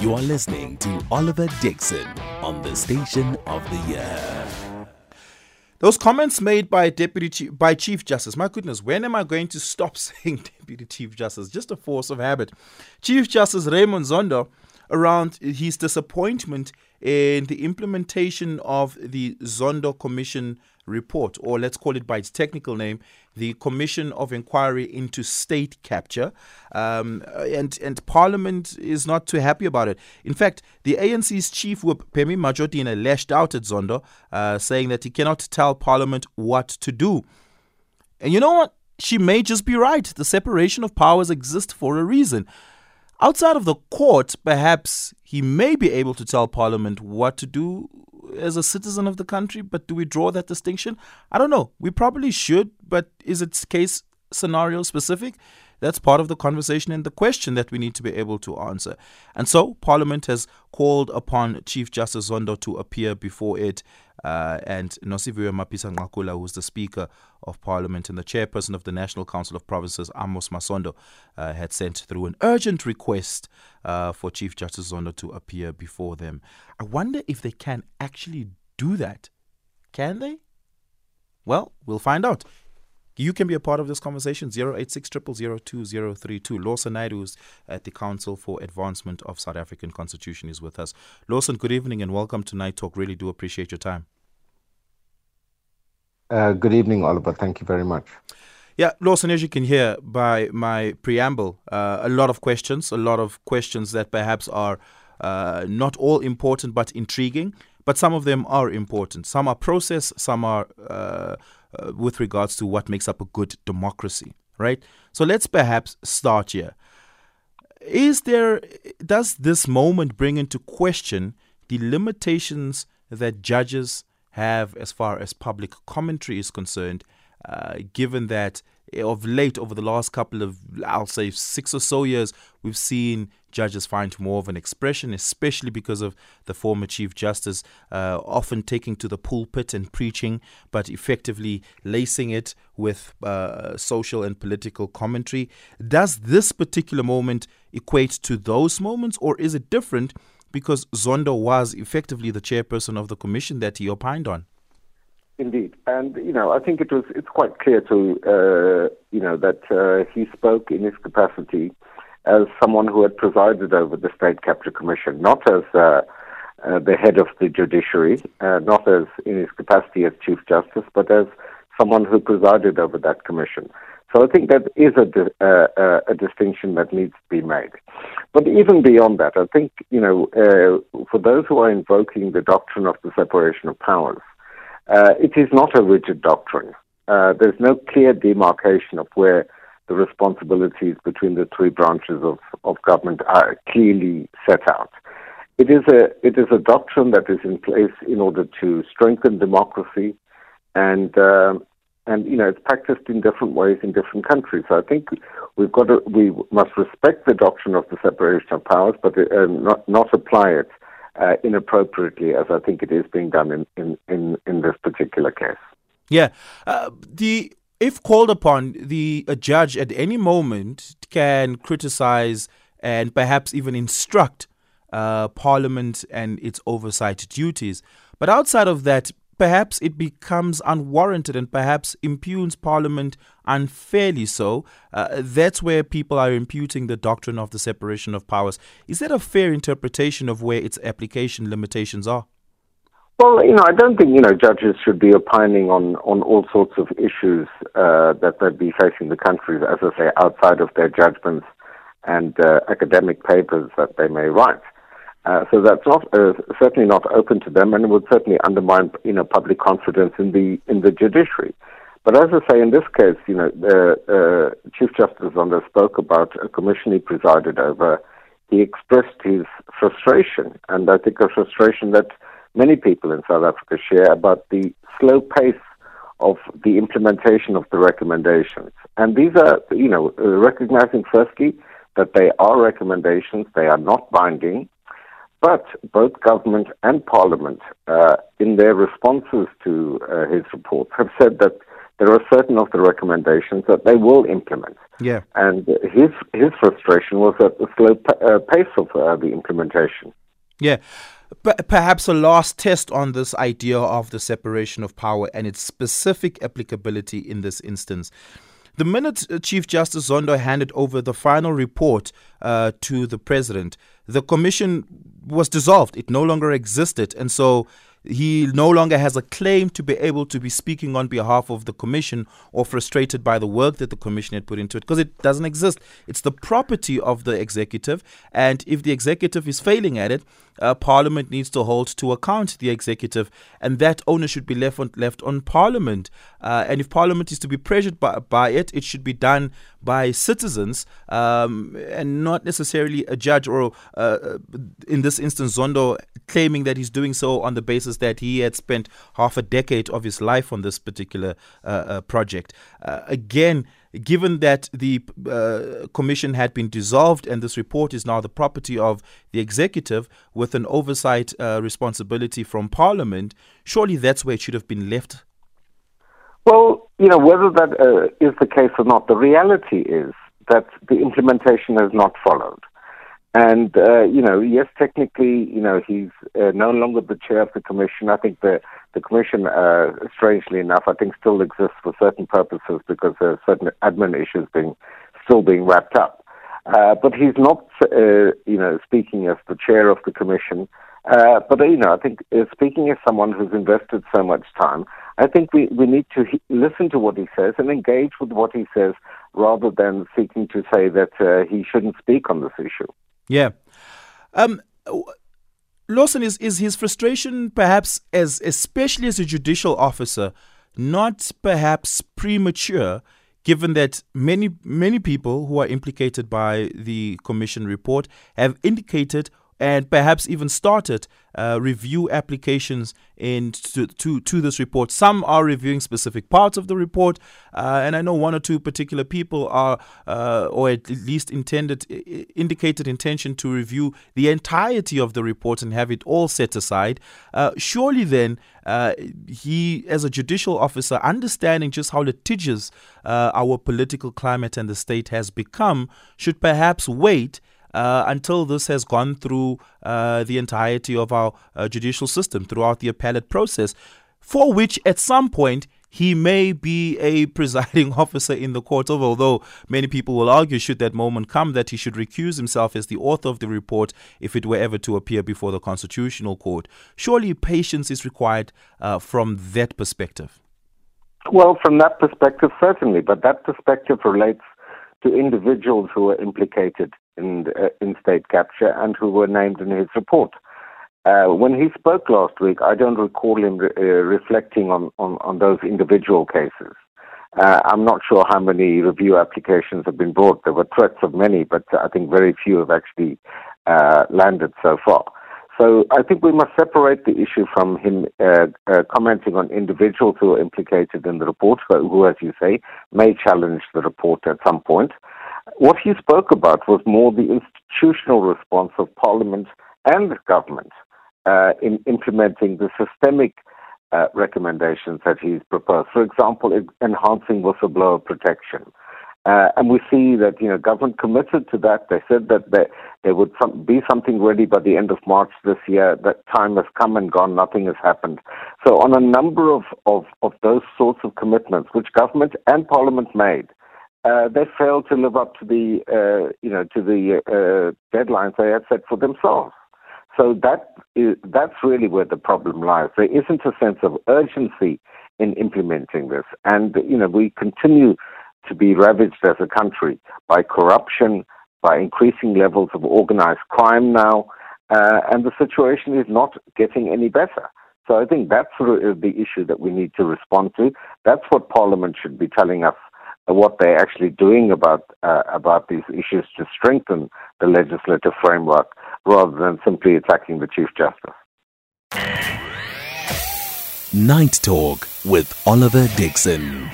You are listening to Oliver Dixon on the Station of the Year. Those comments made by Deputy Chief, by Chief Justice, my goodness, when am I going to stop saying Deputy Chief Justice? Just a force of habit. Chief Justice Raymond Zondo around his disappointment in the implementation of the Zondo Commission report, or let's call it by its technical name, the Commission of Inquiry into State Capture. Um, and, and Parliament is not too happy about it. In fact, the ANC's chief whip, Pemmy Majodina, lashed out at Zondo, uh, saying that he cannot tell Parliament what to do. And you know what? She may just be right. The separation of powers exists for a reason. Outside of the court, perhaps he may be able to tell Parliament what to do as a citizen of the country, but do we draw that distinction? I don't know. We probably should, but is it case scenario specific? That's part of the conversation and the question that we need to be able to answer. And so, Parliament has called upon Chief Justice Zondo to appear before it. Uh, and Nosiviwe Mapisa Nqakula, who's the Speaker of Parliament and the Chairperson of the National Council of Provinces, Amos Masondo, uh, had sent through an urgent request uh, for Chief Justice Zondo to appear before them. I wonder if they can actually do that. Can they? Well, we'll find out. You can be a part of this conversation. 086 2032. Lawson Naidoo, who's at the Council for Advancement of South African Constitution, is with us. Lawson, good evening and welcome to Night Talk. Really do appreciate your time. Uh, good evening, Oliver. Thank you very much. Yeah, Lawson, as you can hear by my preamble, uh, a lot of questions, a lot of questions that perhaps are uh, not all important but intriguing, but some of them are important. Some are process, some are uh, with regards to what makes up a good democracy, right? So let's perhaps start here. Is there, does this moment bring into question the limitations that judges have as far as public commentary is concerned, uh, given that of late, over the last couple of, I'll say, six or so years, we've seen judges find more of an expression, especially because of the former Chief Justice uh, often taking to the pulpit and preaching, but effectively lacing it with uh, social and political commentary. Does this particular moment equate to those moments, or is it different because Zondo was effectively the chairperson of the commission that he opined on? Indeed, and you know, I think it was it's quite clear to uh, you know that uh, he spoke in his capacity as someone who had presided over the State Capture Commission, not as uh, uh the head of the judiciary, uh, not as in his capacity as Chief Justice, but as someone who presided over that commission. So I think that is a, di- uh, a distinction that needs to be made. But even beyond that, I think you know, for those who are invoking the doctrine of the separation of powers uh, it is not a rigid doctrine. Uh, there's no clear demarcation of where the responsibilities between the three branches of, of government are clearly set out. It is a it is a doctrine that is in place in order to strengthen democracy, and uh, and you know it's practiced in different ways in different countries. So I think we've got to we must respect the doctrine of the separation of powers, but uh, not not apply it uh, inappropriately, as I think it is being done in, in, in, in this particular case. Yeah. Uh, the if called upon, the a judge at any moment can criticize and perhaps even instruct uh, Parliament and its oversight duties. But outside of that, perhaps it becomes unwarranted and perhaps impugns Parliament unfairly so. Uh, that's where people are imputing the doctrine of the separation of powers. Is that a fair interpretation of where its application limitations are? Well, you know, I don't think you know judges should be opining on on all sorts of issues uh, that they'd be facing the country, as I say, outside of their judgments and uh, academic papers that they may write. Uh, so that's not uh, certainly not open to them, and it would certainly undermine you know public confidence in the in the judiciary. But as I say, in this case, you know, the uh, Chief Justice Zondo spoke about a commission he presided over. He expressed his frustration, and I think a frustration that many people in South Africa share about the slow pace of the implementation of the recommendations. And these are, you know, recognizing firstly that they are recommendations, they are not binding, but both government and parliament, uh, in their responses to uh, his report, have said that there are certain of the recommendations that they will implement. Yeah. And his his frustration was at the slow uh, pace of uh, the implementation. Yeah. But perhaps a last test on this idea of the separation of power and its specific applicability in this instance. The minute uh, Chief Justice Zondo handed over the final report uh, to the president, the commission was dissolved. It no longer existed. And so he no longer has a claim to be able to be speaking on behalf of the commission or frustrated by the work that the commission had put into it because it doesn't exist. It's the property of the executive, and if the executive is failing at it, uh, Parliament needs to hold to account the executive, and that onus should be left on, left on Parliament. Uh, and if Parliament is to be pressured by, by it, it should be done by citizens um, and not necessarily a judge or, uh, in this instance, Zondo claiming that he's doing so on the basis that he had spent half a decade of his life on this particular uh, uh, project. Uh, again, given that the uh, commission had been dissolved and this report is now the property of the executive with an oversight uh, responsibility from parliament, surely that's where it should have been left. Well, you know, whether that uh, is the case or not, the reality is that the implementation has not followed. And, uh, you know, yes, technically, you know, he's uh, no longer the chair of the commission. I think the, the commission, uh, strangely enough, I think still exists for certain purposes because there are certain admin issues being still being wrapped up. Uh, but he's not, uh, you know, speaking as the chair of the commission. Uh, but, you know, I think speaking as someone who's invested so much time, I think we, we need to he- listen to what he says and engage with what he says rather than seeking to say that he shouldn't speak on this issue. Yeah. Um, Lawson, is, is his frustration perhaps as especially as a judicial officer not perhaps premature given that many many people who are implicated by the commission report have indicated and perhaps even started uh, review applications in to, to, to, this report. Some are reviewing specific parts of the report, uh, and I know one or two particular people are, uh, or at least intended, indicated intention to review the entirety of the report and have it all set aside. Uh, surely, then, uh, he, as a judicial officer, understanding just how litigious our political climate and the state has become, should perhaps wait uh, until this has gone through uh, the entirety of our uh, judicial system throughout the appellate process, for which at some point he may be a presiding officer in the court of, although many people will argue, should that moment come, that he should recuse himself as the author of the report if it were ever to appear before the Constitutional Court. Surely patience is required uh, from that perspective. Well, from that perspective, certainly, but that perspective relates to individuals who are implicated in, uh, in state capture and who were named in his report. Uh, when he spoke last week, I don't recall him re- uh, reflecting on, on, on, those individual cases. Uh, I'm not sure how many review applications have been brought. There were threats of many, but I think very few have actually uh, landed so far. So I think we must separate the issue from him uh, uh, commenting on individuals who are implicated in the report, who, as you say, may challenge the report at some point. What he spoke about was more the institutional response of Parliament and the government uh, in implementing the systemic uh, recommendations that he's proposed. For example, enhancing whistleblower protection. Uh, and we see that you know government committed to that. They said that there, there would some, be something ready by the end of March this year. That time has come and gone. Nothing has happened. So on a number of, of, of those sorts of commitments, which government and parliament made, uh, they failed to live up to the uh, you know to the uh, deadlines they had set for themselves. So that is, that's really where the problem lies. There isn't a sense of urgency in implementing this, and you know we continue to be ravaged as a country by corruption, by increasing levels of organized crime now, uh, and the situation is not getting any better. So I think that's the issue that we need to respond to. That's what Parliament should be telling us what they're actually doing about uh, about these issues to strengthen the legislative framework rather than simply attacking the Chief Justice. Night Talk with Oliver Dixon.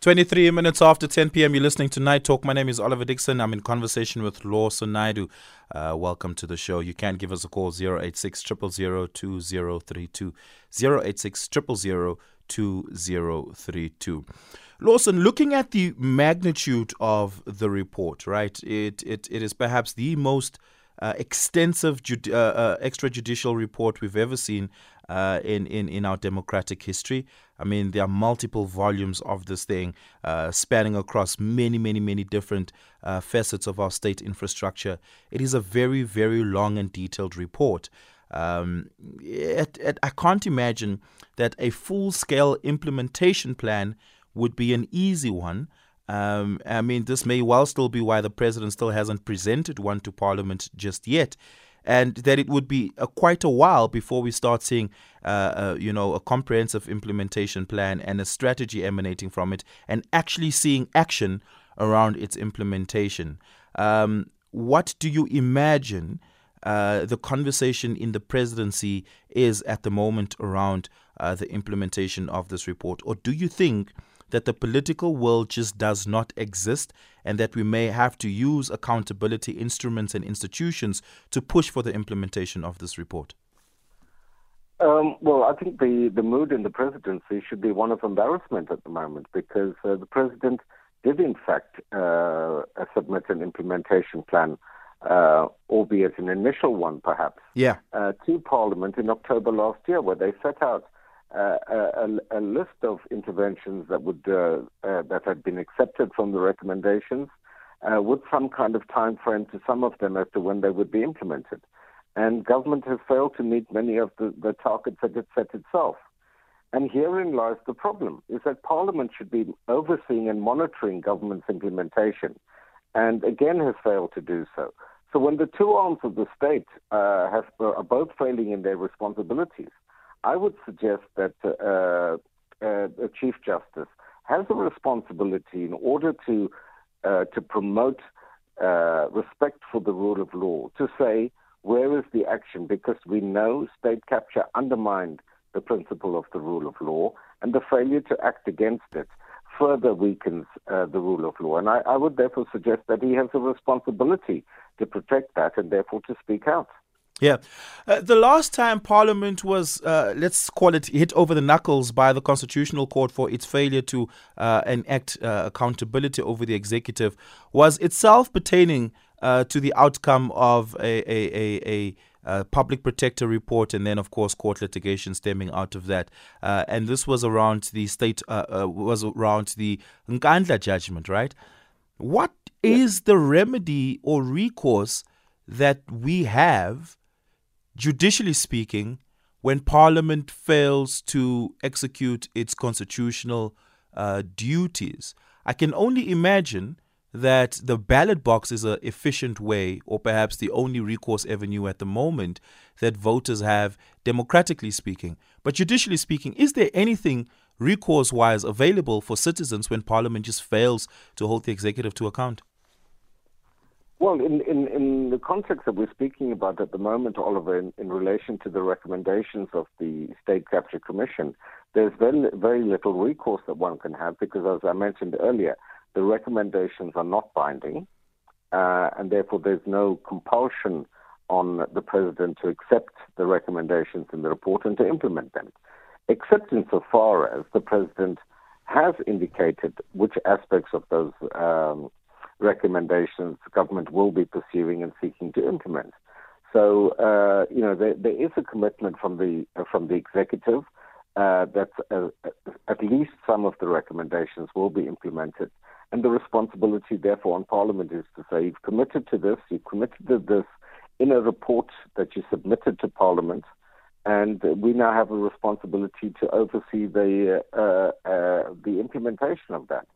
23 minutes after 10 p.m., you're listening to Night Talk. My name is Oliver Dixon. I'm in conversation with Lawson Naidoo. Uh, welcome to the show. You can give us a call 086 000 2032. 086 000 2032. Lawson, looking at the magnitude of the report, right, it, it, it is perhaps the most uh, extensive uh, uh, extrajudicial report we've ever seen uh, in, in, in our democratic history. I mean, there are multiple volumes of this thing uh, spanning across many, many, many different uh, facets of our state infrastructure. It is a very, very long and detailed report. Um, it, it, I can't imagine that a full scale implementation plan would be an easy one. Um, I mean, this may well still be why the president still hasn't presented one to Parliament just yet, and that it would be uh, quite a while before we start seeing, uh, uh, you know, a comprehensive implementation plan and a strategy emanating from it, and actually seeing action around its implementation. Um, what do you imagine uh, the conversation in the presidency is at the moment around uh, the implementation of this report, or do you think? that the political will just does not exist and that we may have to use accountability instruments and institutions to push for the implementation of this report? Um, well, I think the, the mood in the presidency should be one of embarrassment at the moment because uh, the president did, in fact, uh, submit an implementation plan, uh, albeit an initial one, perhaps, yeah. Uh, to Parliament in October last year, where they set out uh, a, a, list of interventions that would uh, uh, that had been accepted from the recommendations, uh, with some kind of time frame to some of them as to when they would be implemented. And government has failed to meet many of the, the targets that it set itself. And herein lies the problem: is that Parliament should be overseeing and monitoring government's implementation, and again has failed to do so. So when the two arms of the state uh, have, are both failing in their responsibilities, I would suggest that uh, uh, the Chief Justice has a responsibility in order to uh, to promote uh, respect for the rule of law, to say where is the action, because we know state capture undermined the principle of the rule of law, and the failure to act against it further weakens uh, the rule of law. And I, I would therefore suggest that he has a responsibility to protect that and therefore to speak out. Yeah. Uh, the last time Parliament was, uh, let's call it, hit over the knuckles by the Constitutional Court for its failure to uh, enact uh, accountability over the executive was itself pertaining uh, to the outcome of a, a, a, public protector report and then, of course, court litigation stemming out of that. Uh, and this was around the state, was around the Nkandla judgment, right? What is the remedy or recourse that we have? judicially speaking, when Parliament fails to execute its constitutional uh, duties, I can only imagine that the ballot box is an efficient way, or perhaps the only recourse avenue at the moment that voters have, democratically speaking. But judicially speaking, is there anything recourse wise available for citizens when Parliament just fails to hold the executive to account? Well, in, in, in the context that we're speaking about at the moment, Oliver, in, in relation to the recommendations of the State Capture Commission, there's very, very little recourse that one can have because, as I mentioned earlier, the recommendations are not binding, uh, and therefore there's no compulsion on the president to accept the recommendations in the report and to implement them, except insofar as the president has indicated which aspects of those um, recommendations the government will be pursuing and seeking to implement. So, uh, you know, there, there is a commitment from the uh, from the executive uh, that uh, at least some of the recommendations will be implemented, and the responsibility, therefore, on Parliament is to say you've committed to this, you've committed to this in a report that you submitted to Parliament, and we now have a responsibility to oversee the uh, uh, the implementation of that.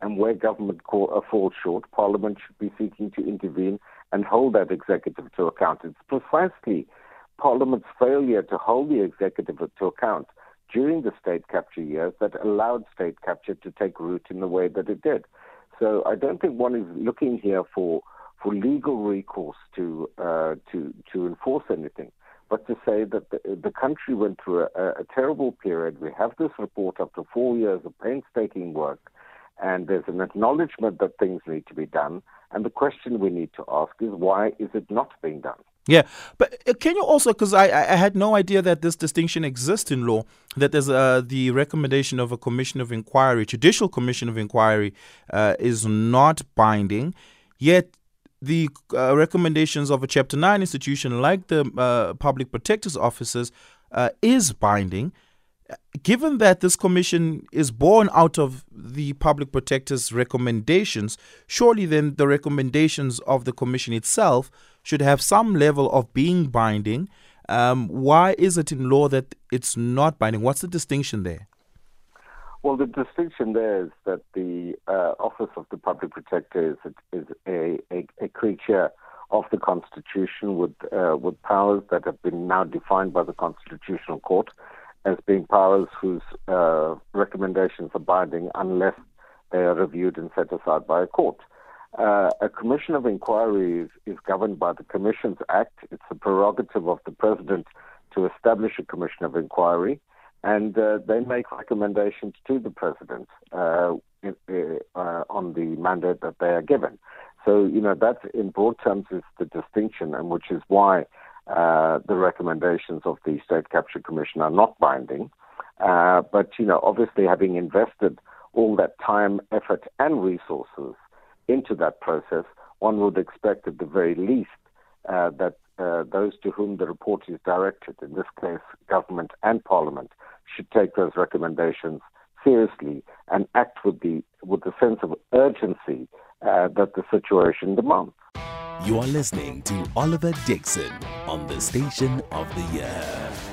And where government call, uh, falls short, Parliament should be seeking to intervene and hold that executive to account. It's precisely Parliament's failure to hold the executive to account during the state capture years that allowed state capture to take root in the way that it did. So I don't think one is looking here for for legal recourse to uh, to to enforce anything, but to say that the, the country went through a, a terrible period. We have this report after four years of painstaking work and there's an acknowledgement that things need to be done. And the question we need to ask is why is it not being done? Yeah, but uh, can you also, because I, I had no idea that this distinction exists in law, that there's uh, the recommendation of a commission of inquiry, judicial commission of inquiry, uh, is not binding, yet the uh, recommendations of a Chapter 9 institution like the uh, Public Protector's Offices uh, is binding. Given that this commission is born out of the Public Protector's recommendations, surely then the recommendations of the commission itself should have some level of being binding. Um, why is it in law that it's not binding? What's the distinction there? Well, the distinction there is that the uh, Office of the Public Protector is, is a, a, a, creature of the Constitution with, uh, with powers that have been now defined by the Constitutional Court as being powers whose uh, recommendations are binding unless they are reviewed and set aside by a court. Uh, a commission of inquiry is, is, governed by the Commissions Act. It's the prerogative of the president to establish a commission of inquiry, and uh, they make recommendations to the president uh, uh on the mandate that they are given. So, you know, that in broad terms is the distinction, and which is why uh, the recommendations of the State Capture Commission are not binding. Uh, but, you know, obviously having invested all that time, effort, and resources into that process, one would expect at the very least uh, that uh, those to whom the report is directed, in this case government and parliament, should take those recommendations seriously and act with the with the sense of urgency uh, that the situation demands. You are listening to Oliver Dixon on the Station of the Year.